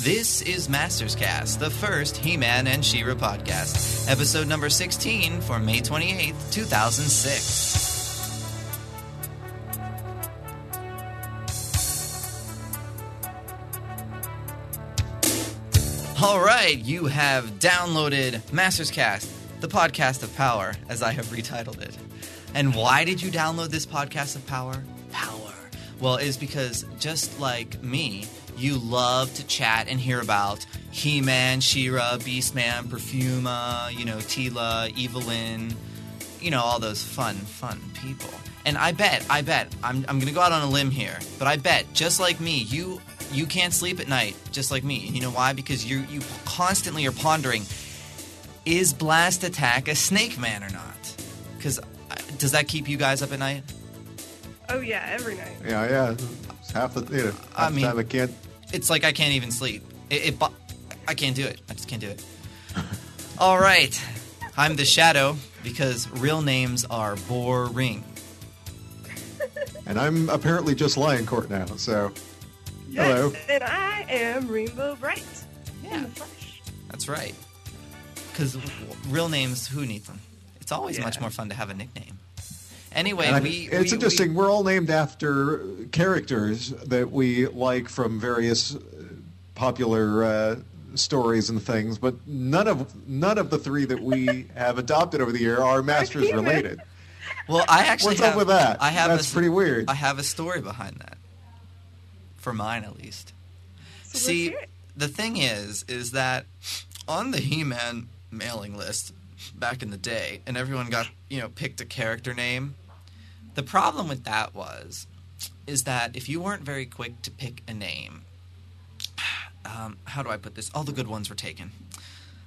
This is Masters Cast, the first He-Man and She-Ra podcast, episode number 16 for May 28th, 2006. All right, you have downloaded Masters Cast, the podcast of power, as I have retitled it. And why did you download this podcast of power? Power. Well, it's because just like me, you love to chat and hear about He-Man, She-Ra, Beastman, Perfuma, you know, Teela, Evil-Lyn, you know, all those fun, fun people. And I bet, I bet, I'm, I'm gonna go out on a limb here, but I bet, just like me, you you can't sleep at night, just like me. And you know why? Because you you constantly are pondering, is Blast Attak a Snake Man or not? Because uh, does that keep you guys up at night? Oh yeah, every night. Yeah, yeah. It's half the you know, half I the mean- time I can't. It's like I can't even sleep. It, it I can't do it. I just can't do it. All right, I'm the Shadow because real names are boring. And I'm apparently just Lion Court now. So Yes, Hello. and I am Rainbow Brite. Yeah, that's right. Because real names, who needs them? It's always Yeah. much more fun to have a nickname. Anyway, I- we it's we- interesting. we- We, are all named after characters that we like from various uh, popular uh, stories and things, but none of none of the three that we have adopted over the year are Masters related. well, I actually What's have, up with that? I have That's a, pretty weird. I have a story behind that. For mine, at least. So See, the thing is, is that on the He-Man mailing list back in the day, and everyone got you know picked a character name. The problem with that was, is that if you weren't very quick to pick a name, um, how do I put this? All the good ones were taken,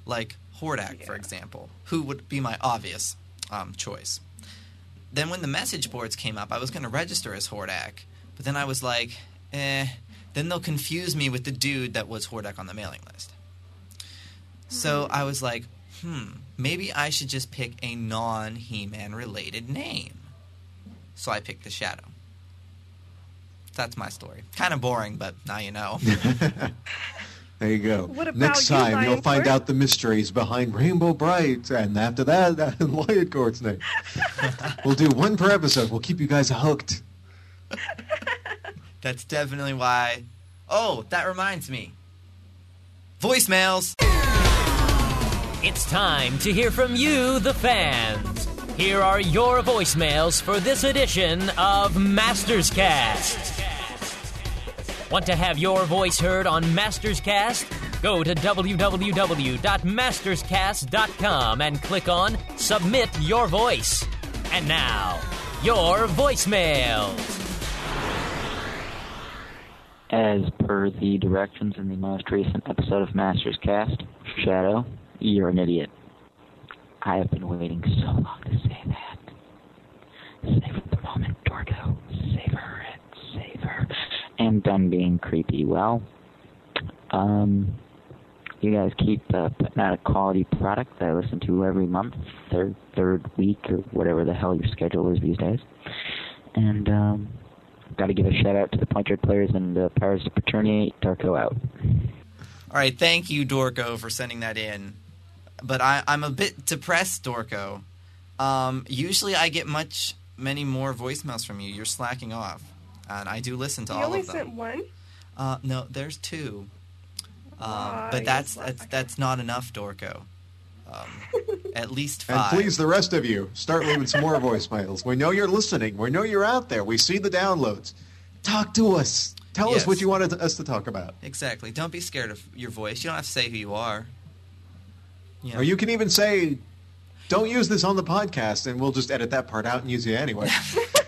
like Hordak, for example, who would be my obvious um, choice. Then when the message boards came up, I was going to register as Hordak, but then I was like, eh. Then they'll confuse me with the dude that was Hordak on the mailing list. So I was like, hmm, maybe I should just pick a non He Man related name. So I picked the Shadow. That's my story. Kind of boring, but now you know. There you go. What about Next you, time Lion you'll find out the mysteries behind Rainbow Brite, and after that, Lion Court's name. we'll do one per episode. We'll keep you guys hooked. That's definitely why. Oh, that reminds me. Voicemails. It's time to hear from you, the fans. Here are your voicemails for this edition of Masters Cast. Want to have your voice heard on Masters Cast? Go to www.masterscast.com and click on Submit Your Voice. And now, your voicemails. As per the directions in the most recent episode of Masters Cast, Shadow, you're an idiot. I have been waiting so long to say that. Savor the moment, Dorgo. Savor it. Savor. And done being creepy. Well, um, you guys keep uh, putting out a quality product that I listen to every month, third third week or whatever the hell your schedule is these days. And um, got to give a shout out to the point guard players and the powers of paternity. Darko out. All right, thank you, Dorko, for sending that in. But I, I'm a bit depressed, Dorco. Um, usually, I get much, many more voicemails from you. You're slacking off, and I do listen to You all of them. You only sent one. Uh, no, there's two. Um, Why? but that's that's that's not enough, Dorco. Um, at least five. And please, the rest of you, start leaving some more voicemails. We know you're listening. We know you're out there. We see the downloads. Talk to us. Tell Yes. us what you wanted us to talk about. exactly. Don't be scared of your voice. You don't have to say who you are. Know. Or you can even say, don't use this on the podcast, and we'll just edit that part out and use it anyway.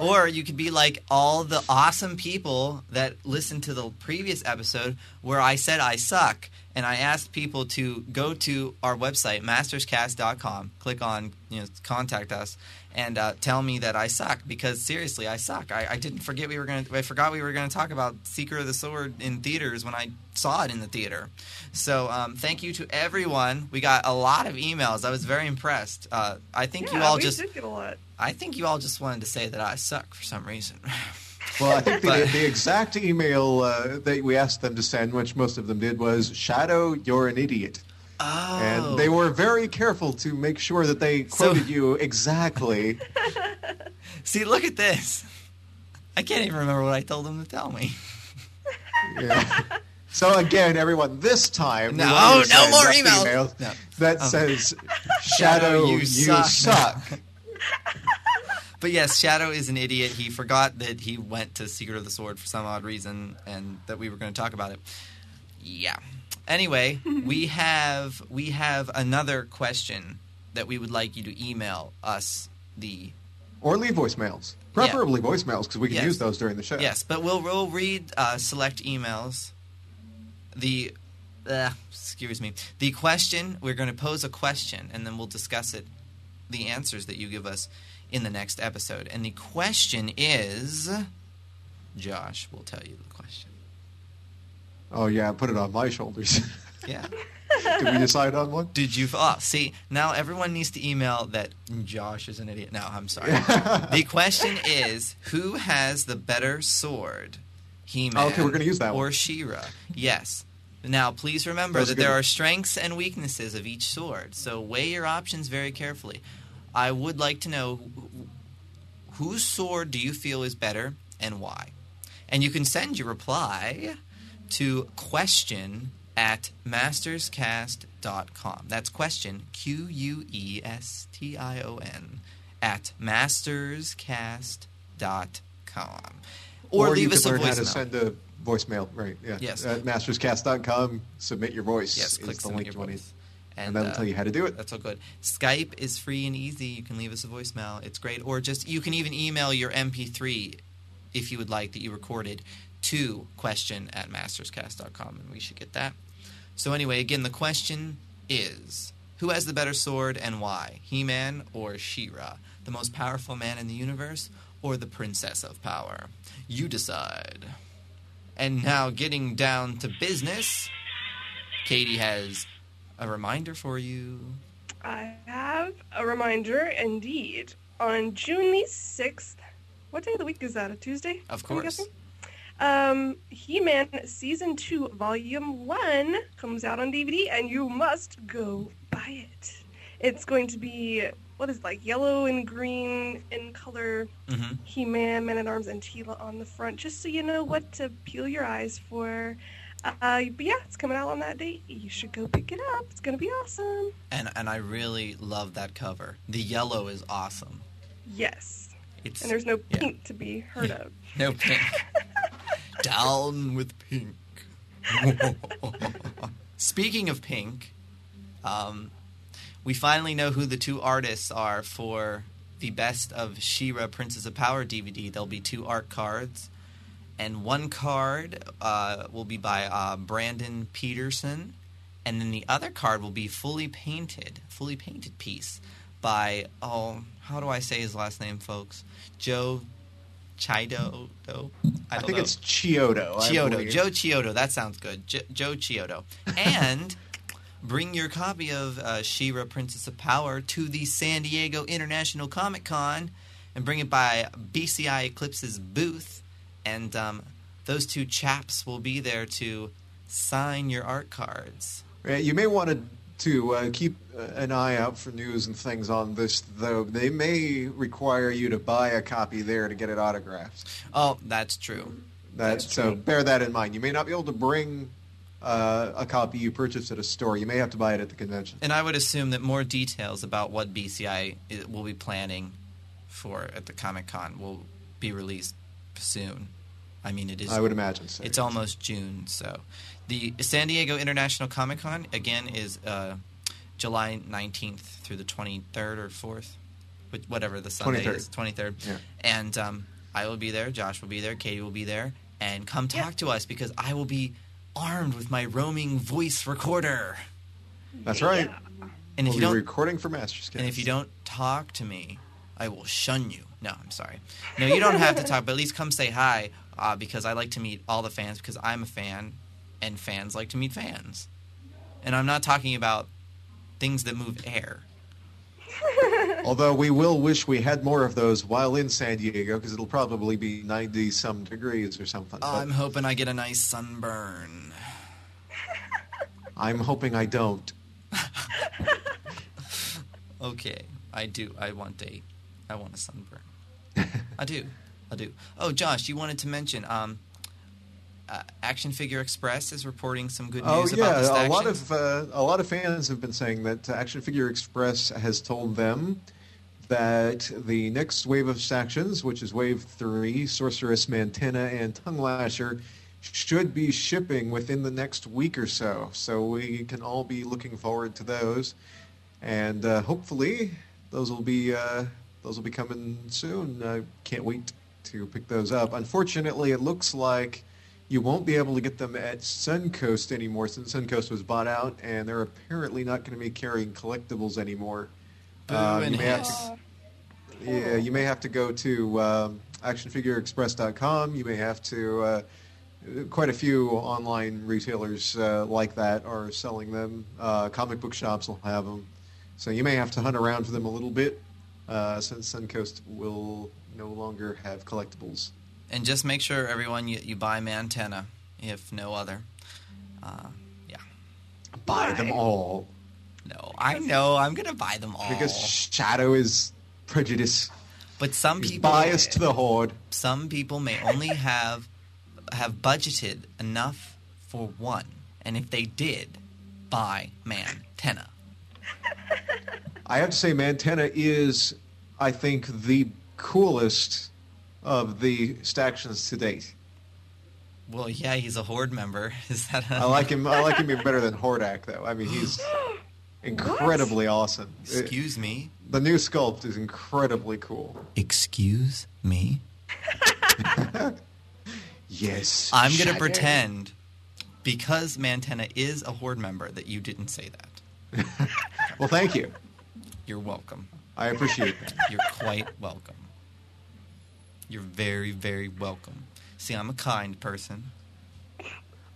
Or you could be like all the awesome people that listened to the previous episode where I said I suck. And I asked people to go to our website, masterscast.com, click on, you know, contact us, and uh, tell me that I suck. Because seriously, I suck. I, I didn't forget we were going to, I forgot we were going to talk about Secret of the Sword in theaters when I saw it in the theater. So um, thank you to everyone. We got a lot of emails. I was very impressed. Uh, I think yeah, you all we just did get a lot. I think you all just wanted to say that I suck for some reason. Well, I think the, the exact email uh, that we asked them to send, which most of them did, was "Shadow, you're an idiot," Oh. and they were very careful to make sure that they So- quoted you exactly. See, look at this. I can't even remember what I told them to tell me. Yeah. So again, everyone, this time No, to no more emails. No. that Um, says "Shadow, you you, suck." suck." But yes, Shadow is an idiot. He forgot that he went to Secret of the Sword for some odd reason, and that we were going to talk about it. Yeah. Anyway, we have we have another question that we would like you to email us. The Or leave voicemails, preferably voicemails, because we can Yes. use those during the show. yes, but we'll we'll read uh, select emails. The uh, excuse me. The question we're going to pose a question, and then we'll discuss it. The answers that you give us in the next episode, and the question is. Josh will tell you the question. Oh yeah, put it on my shoulders. Yeah. Did we decide on one? Did you? Oh, see, now everyone needs to email that Josh is an idiot. No, I'm sorry. the question is who has the better sword? He. Oh, okay, we're gonna use that Or. She-Ra. Yes. Now, please remember that good. there are strengths and weaknesses of each sword, so weigh your options very carefully. I would like to know wh- whose sword do you feel is better and why? And you can send your reply to question at masterscast.com. That's question, Q U E S T I O N, at masterscast.com. Or, you leave us a learn how to voicemail. send a voicemail. Right. Yeah. Yes. At masterscast.com, submit your voice. Yes, click the link your you want voice. And, And, that'll uh, tell you how to do it. That's all good. Skype is free and easy. You can leave us a voicemail. It's great. Or just you can even email your MP3 if you would like that you recorded to question at masterscast.com and we should get that. So anyway, again, the question is who has the better sword and why? He-Man or She-Ra? The most powerful man in the universe or the princess of power? You decide. And now getting down to business, Katie has a reminder for you. I have a reminder indeed. On June the 6th, what day of the week is that? A Tuesday? Of course. Um, He-Man Season 2, Volume 1 comes out on DVD, and you must go buy it. It's going to be, what is it, like yellow and green in color hmm He-Man, Man-at-Arms, and Teela on the front, just so you know what to peel your eyes for. Uh, but yeah, it's coming out on that date. You should go pick it up. It's going to be awesome. And and I really love that cover. The yellow is awesome. Yes. It's And there's no yeah. pink to be heard of. no pink. Down with pink. Speaking of pink, um, we finally know who the two artists are for the best of She-Ra Princess of Power DVD. There'll be two art cards, and one card uh, will be by uh, Brandon Peterson, and then the other card will be fully painted, fully painted piece by oh, how do I say his last name, folks? Joe Chido. I, I, think know. it's Chiodo. Chiodo. Joe Chiodo. That sounds good. Jo- Joe Chiodo. And bring your copy of uh, She-Ra, Princess of Power to the San Diego International Comic Con and bring it by BCI Eclipse's booth. And um, those two chaps will be there to sign your art cards. Yeah, you may want to to uh, keep uh, an eye out for news and things on this, though. They may require you to buy a copy there to get it autographed. Oh, that's true. That, That's so true. bear that in mind. You may not be able to bring uh, a copy you purchased at a store. You may have to buy it at the convention. And I would assume that more details about what BCI will be planning for at the Comic Con will be released soon. I mean, it is. I would imagine so. It's almost June, so the San Diego International Comic Con again is uh, July nineteenth through the twenty third or fourth, whatever the Sunday 23rd. is, twenty third. Yeah. And um, I will be there. Josh will be there. Katie will be there. And come talk to us because I will be armed with my roaming voice recorder. That's right. Yeah. And if we'll you be don't recording for Masters and if you don't talk to me, I will shun you. No, I'm sorry. No, you don't have to talk, but at least come say hi uh, because I like to meet all the fans because I'm a fan and fans like to meet fans. And I'm not talking about things that move air. Although we will wish we had more of those while in San Diego because it'll probably be 90 some degrees or something. But I'm hoping I get a nice sunburn. I'm hoping I don't. Okay, I do. I want a, I want a sunburn. I do. I do. Oh, Josh, you wanted to mention um, uh, Action Figure Express is reporting some good Oh news about the yeah, a lot of uh, a lot of fans have been saying that Action Figure Express has told them that the next wave of stactions, which is Wave Three, Sorceress, Mantenna, and Tung Lashor, should be shipping within the next week or so. So we can all be looking forward to those, and uh, hopefully those will be uh, those will be coming soon. I can't wait to pick those up. Unfortunately, it looks like you won't be able to get them at Suncoast anymore since Suncoast was bought out, and they're apparently not going to be carrying collectibles anymore. Uh, you may have to, yeah, you may have to go to um, actionfigureexpress.com. You may have to. Uh, quite a few online retailers uh, like that are selling them. Uh, comic book shops will have them, so you may have to hunt around for them a little bit uh, since Suncoast will no longer have collectibles. And just make sure everyone you, you buy Mantenna, if no other. Uh, yeah. Buy them all No, I know. I'm gonna buy them all. because Shadow is prejudice. but some He's people, biased to the horde. some people may only have have budgeted enough for one, and if they did, buy Mantenna. I have to say, Mantenna is, I think, the coolest of the stactions to date. Well, yeah, he's a horde member. Is that? A, I like him. I like him even better than Hordak, though. I mean, he's incredibly awesome. It- Excuse me. the new sculpt is incredibly cool. Excuse me. Yes, I'm gonna Shadow. pretend because Mantenna is a horde member that you didn't say that. Well, thank you. You're welcome. I appreciate that. You're quite welcome. You're very, very welcome. See, I'm a kind person. All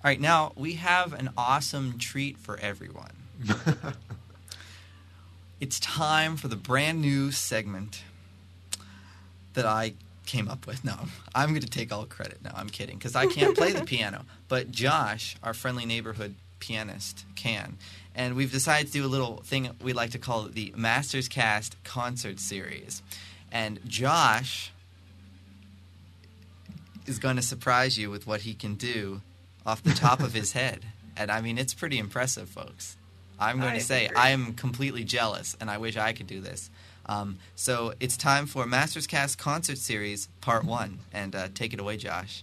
right, now we have an awesome treat for everyone. it's time for the brand new segment that I came up with. No, I'm going to take all credit. No, I'm kidding because I can't play the piano. But Josh, our friendly neighborhood pianist, can. And we've decided to do a little thing we like to call the Masters Cast Concert Series. And Josh is going to surprise you with what he can do off the top of his head. And I mean, it's pretty impressive, folks. I'm going I to say agree. I am completely jealous, and I wish I could do this. Um, so it's time for Masters Cast Concert Series Part 1. And uh, take it away, Josh.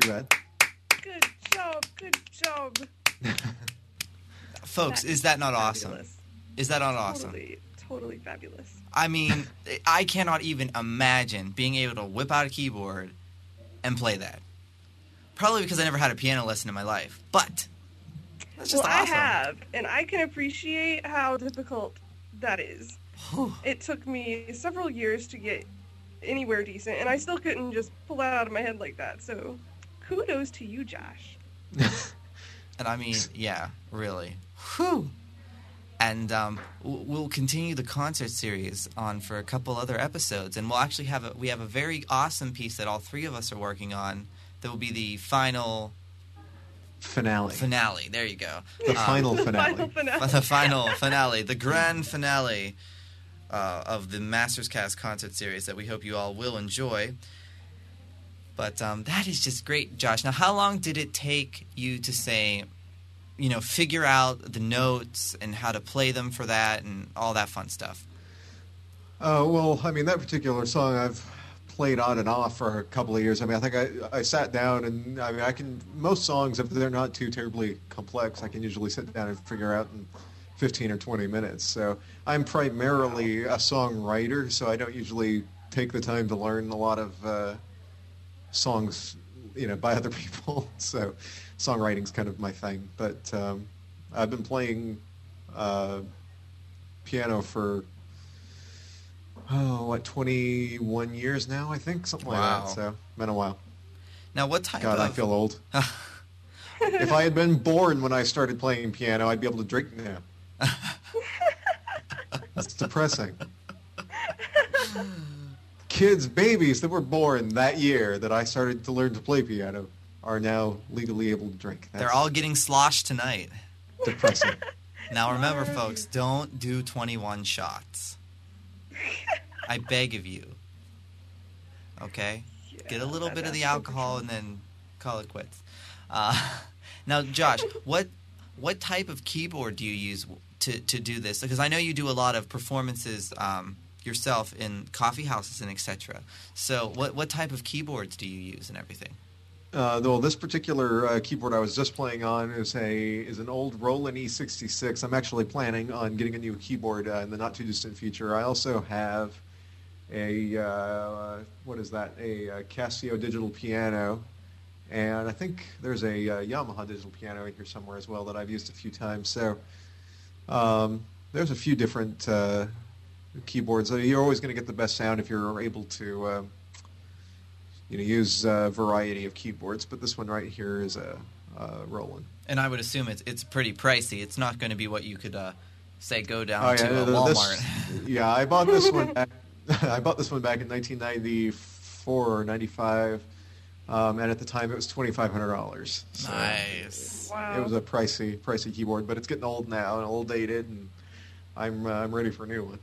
Too bad. Good job. Good job. Folks, That is that not awesome? Is that not awesome? Totally, totally fabulous. I mean, I cannot even imagine being able to whip out a keyboard and play that. Probably because I never had a piano lesson in my life. But that's just well, I have, and I can appreciate how difficult that is. Whew. It took me several years to get anywhere decent, and I still couldn't just pull that out of my head like that. So, kudos to you, Josh. And I mean, yeah, really. Whew. and um, we'll continue the concert series on for a couple other episodes, and we'll actually have a we have a very awesome piece that all three of us are working on. That will be the final Finale. finale. There you go. the Um, final finale. Final finale. the final finale, the grand finale uh, of the Masters Cast concert series that we hope you all will enjoy. But um, that is just great, Josh. Now, how long did it take you to say, you know, figure out the notes and how to play them for that and all that fun stuff? Uh, well, I mean, that particular song I've played on and off for a couple of years. I mean, I think I, I sat down and I mean, I can, most songs, if they're not too terribly complex, I can usually sit down and figure out in 15 or 20 minutes. So I'm primarily a songwriter, so I don't usually take the time to learn a lot of uh, songs, you know, by other people. So songwriting's kind of my thing. But um, I've been playing uh, piano for oh, what, 21 years now, I think, something like Wow. that. So, been a while. Now, what type God, of I feel old. if I had been born when I started playing piano, I'd be able to drink now. That's depressing. Kids, babies that were born that year that I started to learn to play piano are now legally able to drink. That's They're all getting sloshed tonight. depressing. Now remember, folks, don't do 21 shots. I beg of you. Okay? Get a little bit of the alcohol and then call it quits. Uh, now, Josh, what what type of keyboard do you use to, to do this? Because I know you do a lot of performances um, yourself in coffee houses and etc. So, what what type of keyboards do you use and everything? Uh, though this particular uh, keyboard I was just playing on is a is an old Roland E66. I'm actually planning on getting a new keyboard uh, in the not too distant future. I also have a uh, what is that? A, uh Casio digital piano, and I think there's a uh, Yamaha digital piano in here somewhere as well that I've used a few times. So um, there's a few different uh, keyboards. Uh, You're always going to get the best sound if you're able to. Um, you know, use a variety of keyboards, but this one right here is a, a Roland. And I would assume it's it's pretty pricey. It's not going to be what you could uh, say go down Oh to yeah, a the- Walmart. this, yeah. I bought this one. Back, I bought this one back in 1994 or 95, um, and at the time it was twenty five hundred dollars. nice. Wow. It was a pricey, pricey keyboard, but it's getting old now and old dated, and I'm uh, I'm ready for a new one.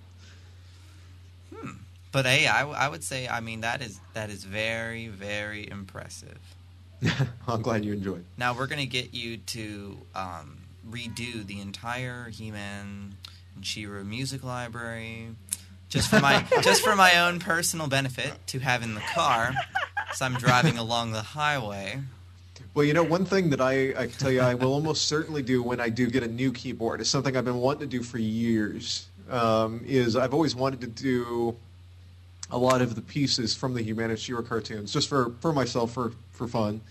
But hey, I, I would say, I mean, that is that is very very impressive. I'm glad you enjoyed. Now we're gonna get you to um, redo the entire He-Man and She-Ra music library, just for my just for my own personal benefit to have in the car, as I'm driving along the highway. Well, you know, one thing that I, I can tell you I will almost certainly do when I do get a new keyboard is something I've been wanting to do for years. Um, is I've always wanted to do a lot of the pieces from the She-Ra cartoons just for, for myself for, for fun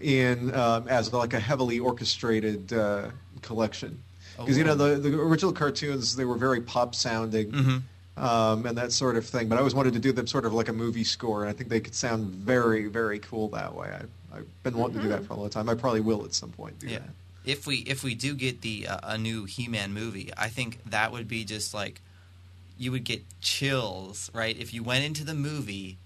in um, as like a heavily orchestrated uh, collection. Because you know the the original cartoons they were very pop sounding. Mhm. Um, and that sort of thing, but I always wanted to do them sort of like a movie score, and I think they could sound very, very cool that way. I, I've been wanting to do that for a long time. I probably will at some point do Yeah. that. If we if we do get the uh, a new He-Man movie, I think that would be just like you would get chills, right? If you went into the movie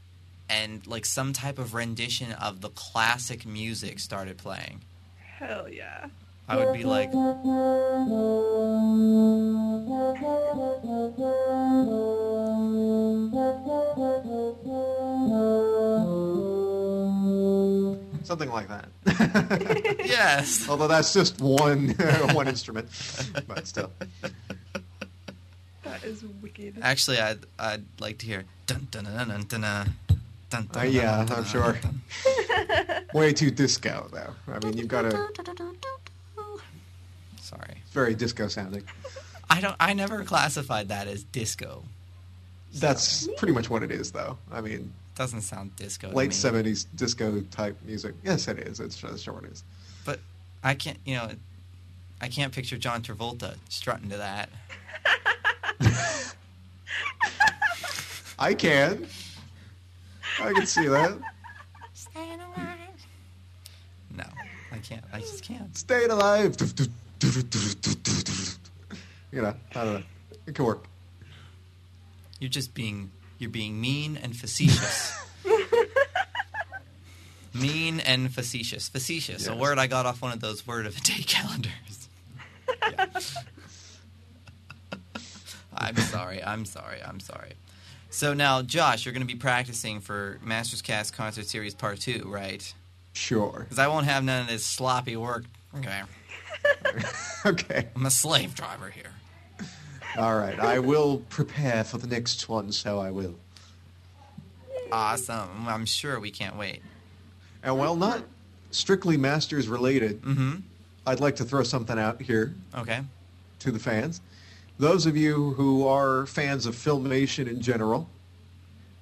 and like some type of rendition of the classic music started playing. Hell yeah. I would be like, Something like that. yes. Although that's just one one instrument, but still. That is wicked. Actually, I'd I'd like to hear dun dun dun dun dun dun. dun, Uh, dun, yeah, dun, dun, I'm sure. dun. Way too disco though. I mean, you've got a Sorry, very disco sounding. I don't. I never classified that as disco. That's pretty much what it is, though. I mean, Doesn't sound disco. to late me. '70s disco type music. Yes, it is. It's that's sure it is. But I can't. You know, I can't picture John Travolta strutting to that. I can. I can see that. Staying alive. No, I can't. I just can't. Staying alive. You know, I don't know. It could work. You're just being you're being mean and facetious. mean and facetious. Facetious, a word I got off one of those word of the day calendars. I'm sorry. I'm sorry. I'm sorry. So now, Josh, you're going to be practicing for Masters Cast Concert Series Part Two, right? Sure. Because I won't have none of this sloppy work. Okay, Okay. I'm a slave driver here. All right. I will prepare for the next one, so I will. Awesome. I'm sure we can't wait. And while not strictly Masters related, Mm-hmm. I'd like to throw something out here Okay. to the fans. Those of you who are fans of Filmation in general,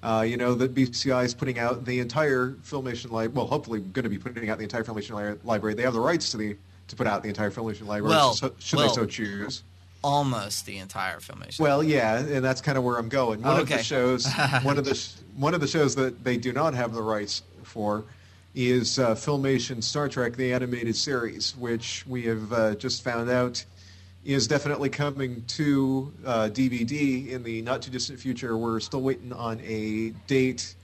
uh, you know that BCI is putting out the entire Filmation library. Well, hopefully, going to be putting out the entire Filmation li- library. They have the rights to the to put out the entire Filmation library, Well, so, should well- they so choose. Almost the entire filmation. Well, yeah, and that's kind of where I'm going. One of the shows, one of the sh- one of the shows that they do not have the rights for, is uh, Filmation Star Trek: The Animated Series, which we have uh, just found out is definitely coming to uh, DVD in the not too distant future. We're still waiting on a date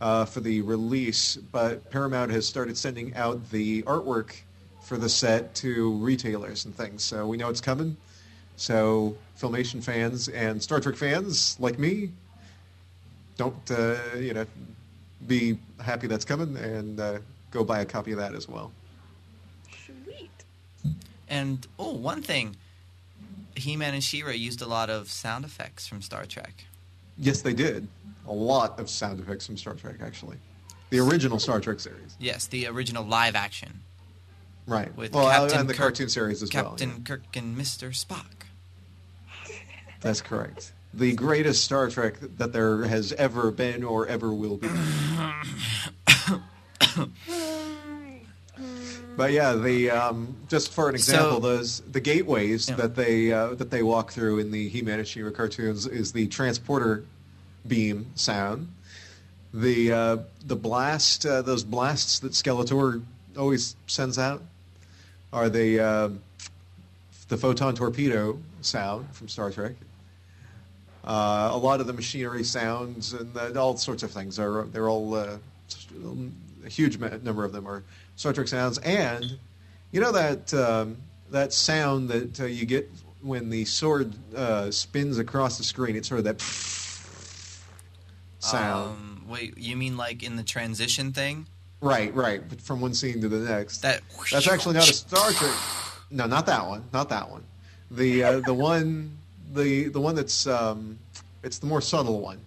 uh, for the release, but Paramount has started sending out the artwork for the set to retailers and things, so we know it's coming. So, Filmation fans and Star Trek fans like me, don't uh, you know, be happy that's coming and uh, go buy a copy of that as well. Sweet. And oh, one thing, He-Man and She-Ra used a lot of sound effects from Star Trek. Yes, they did a lot of sound effects from Star Trek, actually, the original Star Trek series. Yes, the original live action Right. with well, Captain and the Kirk, cartoon series as Captain well. yeah. Kirk and Mr. Spock. That's correct. The greatest Star Trek that there has ever been or ever will be. But yeah, the um, just for an example, So- those the gateways Yeah. that they uh, that they walk through in the He-Man and She-Ra cartoons is the transporter beam sound. The uh, the blast, uh, those blasts that Skeletor always sends out, are the uh, the photon torpedo sound from Star Trek. Uh, a lot of the machinery sounds and uh, all sorts of things are they're all uh, a huge number of them are Star Trek sounds, and you know that um, that sound that uh, you get when the sword uh, spins across the screen. It's sort of that sound. Um, wait, you mean like in the transition thing? right, right. But from one scene to the next. That That's actually not a Star Trek. No, not that one. Not that one. The uh, the one the the one that's um, it's the more subtle one.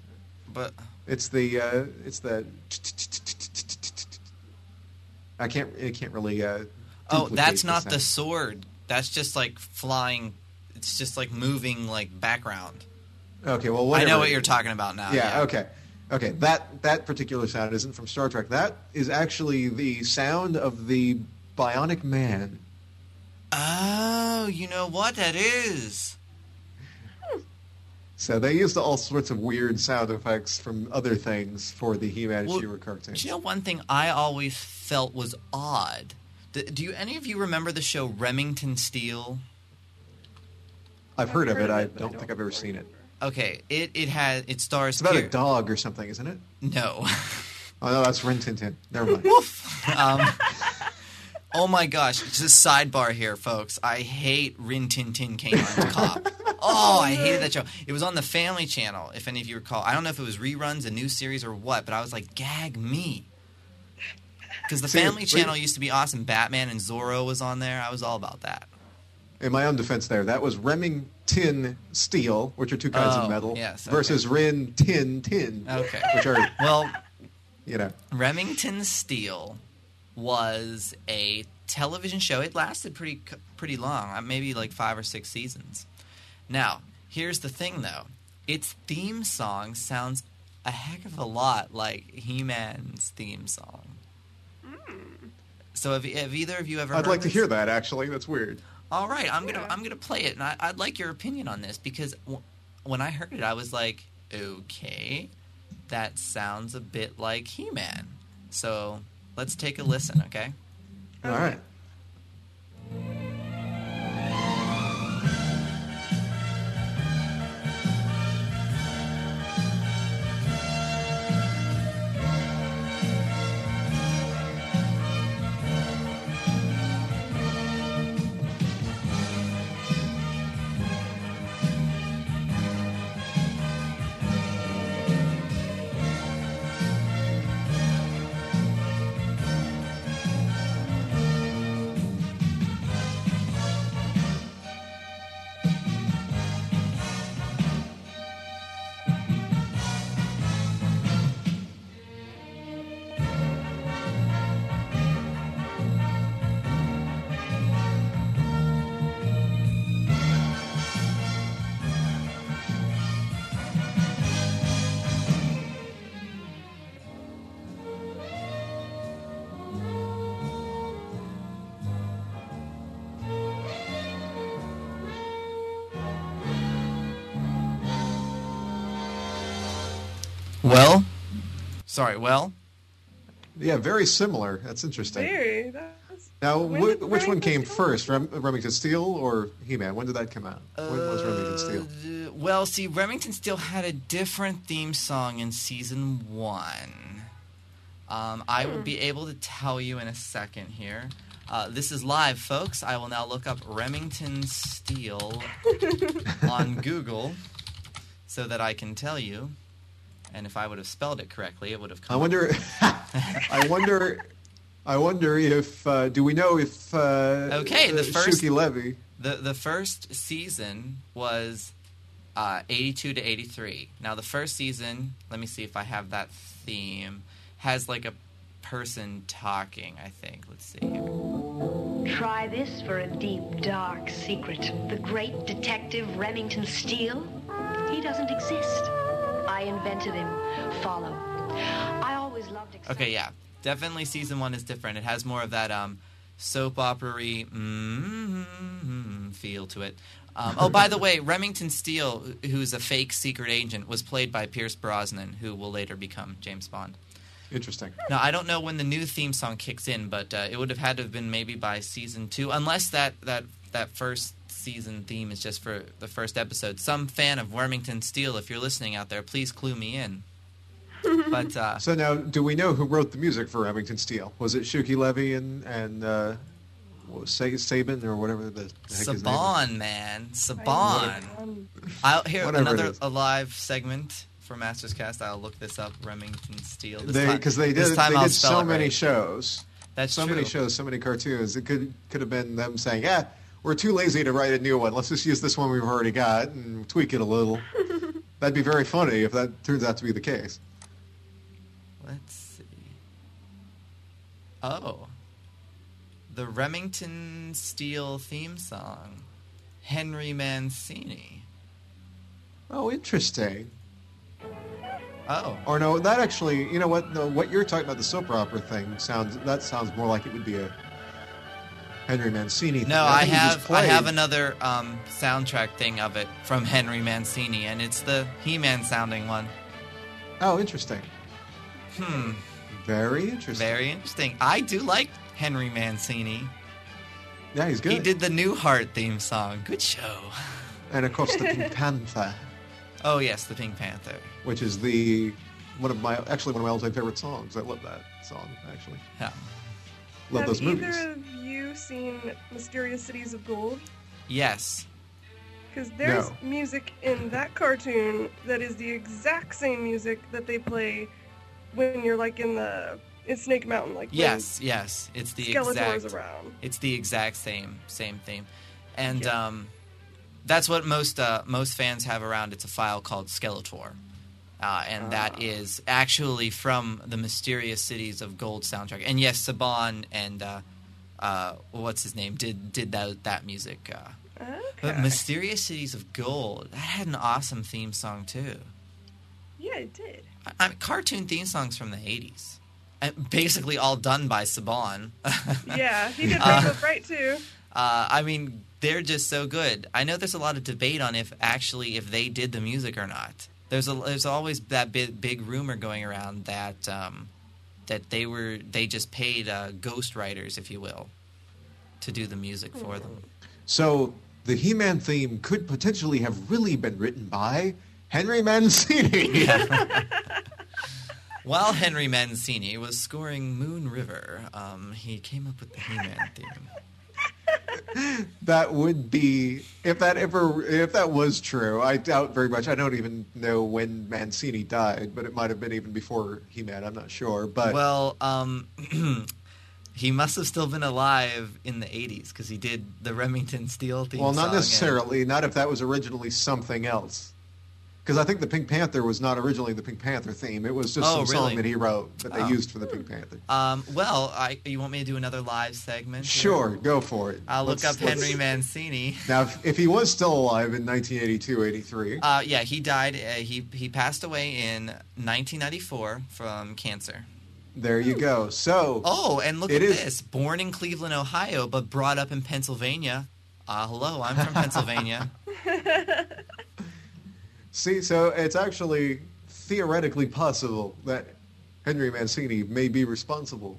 But It's the uh, it's the. I can't. It can't really. Uh, oh, that's not the sword. That's just like flying. It's just like moving like background. Okay, well, I know what you're talking about now. Yeah. Okay. Okay. That that particular sound isn't from Star Trek. That is actually the sound of the Bionic Man. Oh, you know what that is? So they used all sorts of weird sound effects from other things for the He-Man Well, She-Ra cartoons. Do you know one thing I always felt was odd? Do, do you any of you remember the show Remington Steele? I've heard of it. I but don't think I've ever seen it. Okay, it it has it stars It's about a dog or something, isn't it? No. Oh no, that's Rin Tin Tin. Never mind. um, oh my gosh! Just a sidebar here, folks. I hate Rin Tin Tin Canine Cop. Oh, I hated that show. It was on the Family Channel, if any of you recall. I don't know if it was reruns, a new series, or what, but I was like, gag me. Because the See, Family Channel used to be awesome. Batman and Zorro was on there. I was all about that. In my own defense, there, that was Remington Steele, which are two kinds Oh, of metal, yes, okay. versus Rin Tin Tin, Okay. which are Well, you know. Remington Steele was a television show. It lasted pretty pretty long, uh, maybe like five or six seasons. Now, here's the thing, though. Its theme song sounds a heck of a lot like He-Man's theme song. So, have, have either of you ever? I'd heard like to hear that. Actually, that's weird. All right, I'm gonna Yeah. I'm gonna play it, and I, I'd like your opinion on this because w- when I heard it, I was like, okay, that sounds a bit like He-Man. So let's take a listen, okay? All right. Sorry. Well, Yeah, very similar. That's interesting. Very. That's, Now, wh- which one came first, Rem- Remington Steele or He-Man? When did that come out? when was Remington Steele? Uh, well, see, Remington still had a different theme song in season one. Um, I will be able to tell you in a second here. Uh, this is live, folks. I will now look up Remington Steele on Google so that I can tell you. And if I would have spelled it correctly, it would have come. I wonder. I wonder. I wonder if. Uh, do we know if? Uh, Okay, the uh, first- Shuki Levy. The the first season was uh, 82 to 83. Now the first season, let me see if I have that theme, has like a person talking, I think. Let's see. here. Try this for a deep, dark secret. The great detective Remington Steele? He doesn't exist. I invented him. Follow. I always loved Okay, yeah. Definitely season 1 is different. It has more of that um soap opera-y mm feel to it. Um, oh, by the way, Remington Steele, who's a fake secret agent, was played by Pierce Brosnan, who will later become James Bond. Interesting. Now I don't know when the new theme song kicks in, but uh, it would have had to have been maybe by season two, unless that that that first season theme is just for the first episode. Some fan of Wormington Steel, if you're listening out there, please clue me in. But uh, So now, do we know who wrote the music for Remington Steele? Was it Shuki Levy and and uh, what Saban or whatever the heck his name was? Saban, man, Saban. I'll here Whatever it another a live segment for Masters Cast. I'll look this up. Remington Steele. This They time- because they this did time they I'll did so many right. shows. That's so true. many shows, so many cartoons. It could could have been them saying, "Yeah, we're too lazy to write a new one. Let's just use this one we've already got and tweak it a little." That'd be very funny if that turns out to be the case. Let's see. Oh. The Remington Steele theme song. Henry Mancini. Oh, interesting. Oh. Or no, that actually, you know what? No, what you're talking about the soap opera thing sounds that sounds more like it would be a Henry Mancini. thing. No, I, think he just have I have another um, soundtrack thing of it from Henry Mancini, and it's the He-Man sounding one. Oh, interesting. Hmm. Very interesting. Very interesting. I do like Henry Mancini. Yeah, he's good. He did the Newhart theme song. Good show. and of course the Pink Panther, Oh yes, the Pink Panther. which is the one of my actually one of my all-time favorite songs. I love that song actually. Yeah. Love have those either movies. Of you seen Mysterious Cities of Gold? Yes. Because there's No. music in that cartoon that is the exact same music that they play when you're like in the in Snake Mountain, like Yes. Yes. It's the Skeletor's exact. around. It's the exact same same theme, and Yeah. um, that's what most uh, most fans have around. It's a file called Skeletor, uh, and that is actually from the Mysterious Cities of Gold soundtrack. And yes, Saban and uh, uh, what's his name did did that that music. Uh, But Mysterious Cities of Gold that had an awesome theme song too. yeah, it did. I, I mean, cartoon theme songs from the '80s, basically all done by Saban. Yeah, he did Uh, Bright too. Uh, I mean, they're just so good. I know there's a lot of debate on if actually if they did the music or not. There's a there's always that big, big rumor going around that um, that they were they just paid uh, ghostwriters, if you will, to do the music for them. So the He-Man theme could potentially have really been written by Henry Mancini. While Henry Mancini was scoring Moon River, um, he came up with the He-Man theme. that would be if that ever if that was true. I doubt very much. I don't even know when Mancini died, but it might have been even before He-Man. I'm not sure. But Well, um, he must have still been alive in the '80s because he did the Remington Steele theme. well, not and- necessarily. Not if that was originally something else. Because I think the Pink Panther was not originally the Pink Panther theme. It was just Oh, some really? song that he wrote that they Oh. used for the Pink Panther. Um, well, I, you want me to do another live segment? here? Sure, go for it. I'll look Let's- up Henry let's- Mancini. Now, if, if he was still alive in 1982, 83, Uh, yeah, he died. Uh, he he passed away in 1994 from cancer. there you go. So, Oh, and look at is- this: born in Cleveland, Ohio, but brought up in Pennsylvania. Uh, hello, I'm from Pennsylvania. see, so it's actually theoretically possible that Henry Mancini may be responsible.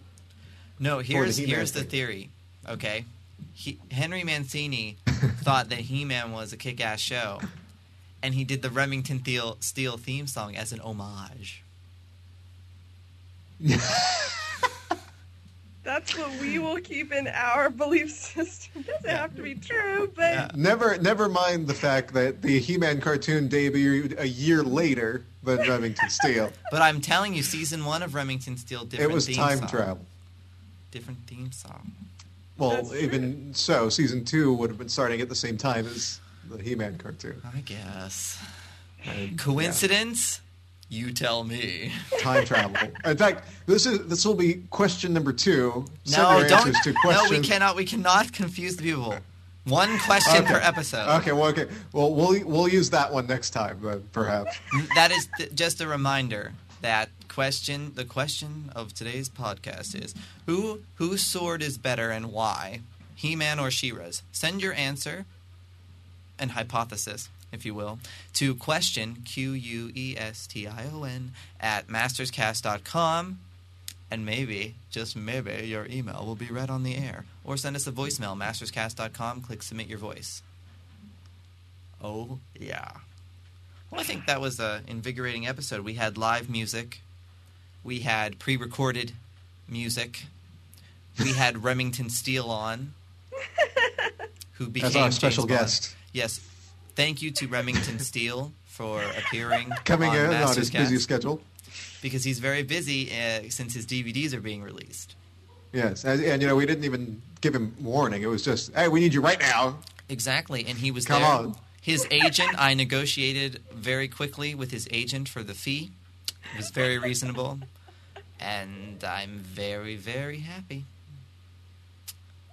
No, here's He-Man here's the theory. Okay, he, Henry Mancini thought that He-Man was a kick-ass show, and he did the Remington Steele theme song as an homage. That's what we will keep in our belief system. Doesn't have to be true, but Yeah. Never, never mind the fact that the He-Man cartoon debuted a year later than Remington Steele. But I'm telling you, season one of Remington Steele different it was theme time song. travel. Different theme song. Well, That's true. even so, season two would have been starting at the same time as the He-Man cartoon. I guess. And, Coincidence? You tell me. time travel. In fact, this is this will be question number two. No, don't. No, we cannot. We cannot confuse the people. One question Okay. per episode. Okay, well, okay. Well, we'll we'll use that one next time, then, perhaps. That is th- just a reminder that question. The question of today's podcast is who whose sword is better and why, He-Man or She-Ra's? Send your answer and hypothesis, if you will, to question Q U E S T I O N at masterscast.com. And maybe, just maybe, your email will be read on the air. Or send us a voicemail, masterscast.com, click submit your voice. Oh, yeah. Well, I think that was an invigorating episode. We had live music, we had pre recorded music, we had Remington Steele on, who became As our special guest. Yes. Thank you to Remington Steele for appearing Coming on in on Masters his busy schedule. because he's very busy uh, since his DVDs are being released. Yes, and, and you know we didn't even give him warning. It was just, hey, we need you right now. Exactly, and he was Come there. on. His agent, I negotiated very quickly with his agent for the fee. It was very reasonable, and I'm very, very happy.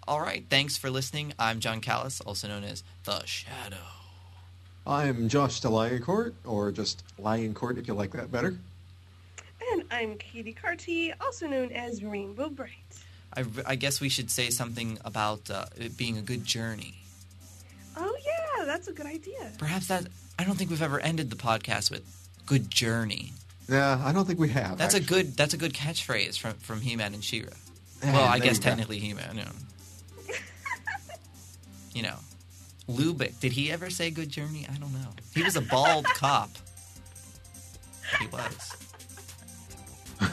All right, thanks for listening. I'm John Callis, also known as The Shadow. I'm Josh to Lioncourt, or just Lioncourt if you like that better. and I'm Katie Carty, also known as Rainbow Brite. I, I guess we should say something about uh, it being a good journey. Oh yeah, that's a good idea. Perhaps that, I don't think we've ever ended the podcast with good journey. Yeah, I don't think we have. That's a good. That's a good catchphrase from from He-Man and She-Ra. Well, I guess technically He-Man. You know. you know, Lubick. Did he ever say "Good Journey"? I don't know. He was a bald cop. He was.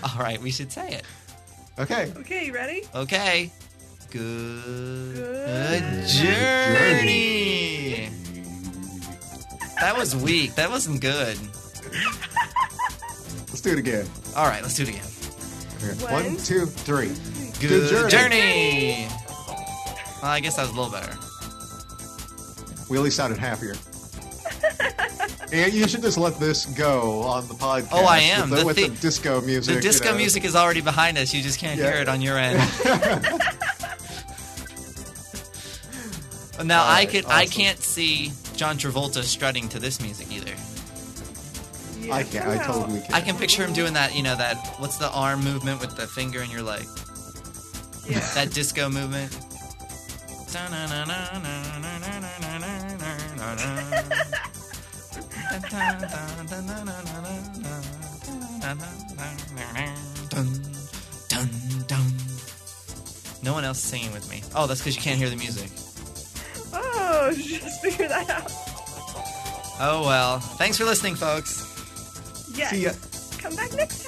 All right, we should say it. Okay. Okay, you ready? Okay. Good, Good journey. That was weak. That wasn't good. Let's do it again. All right, let's do it again. Okay. One. One, two, three. Good, journey. journey. Well, I guess that was a little better. We at least sounded happier. and you should just let this go on the podcast. Oh, I am. With the, The with thi- the disco music. The disco you know. music is already behind us. You just can't Yeah. hear it on your end. now All I right, could I can't see John Travolta strutting to this music either. Yeah, I can. Not I totally can. I can picture him doing that. You know that what's the arm movement with the finger and your leg? Yeah. That disco movement. No one else is singing with me. Oh, that's because you can't hear the music. Oh, just figure that out. Oh well. Thanks for listening, folks. Yes. See ya. Come back next time.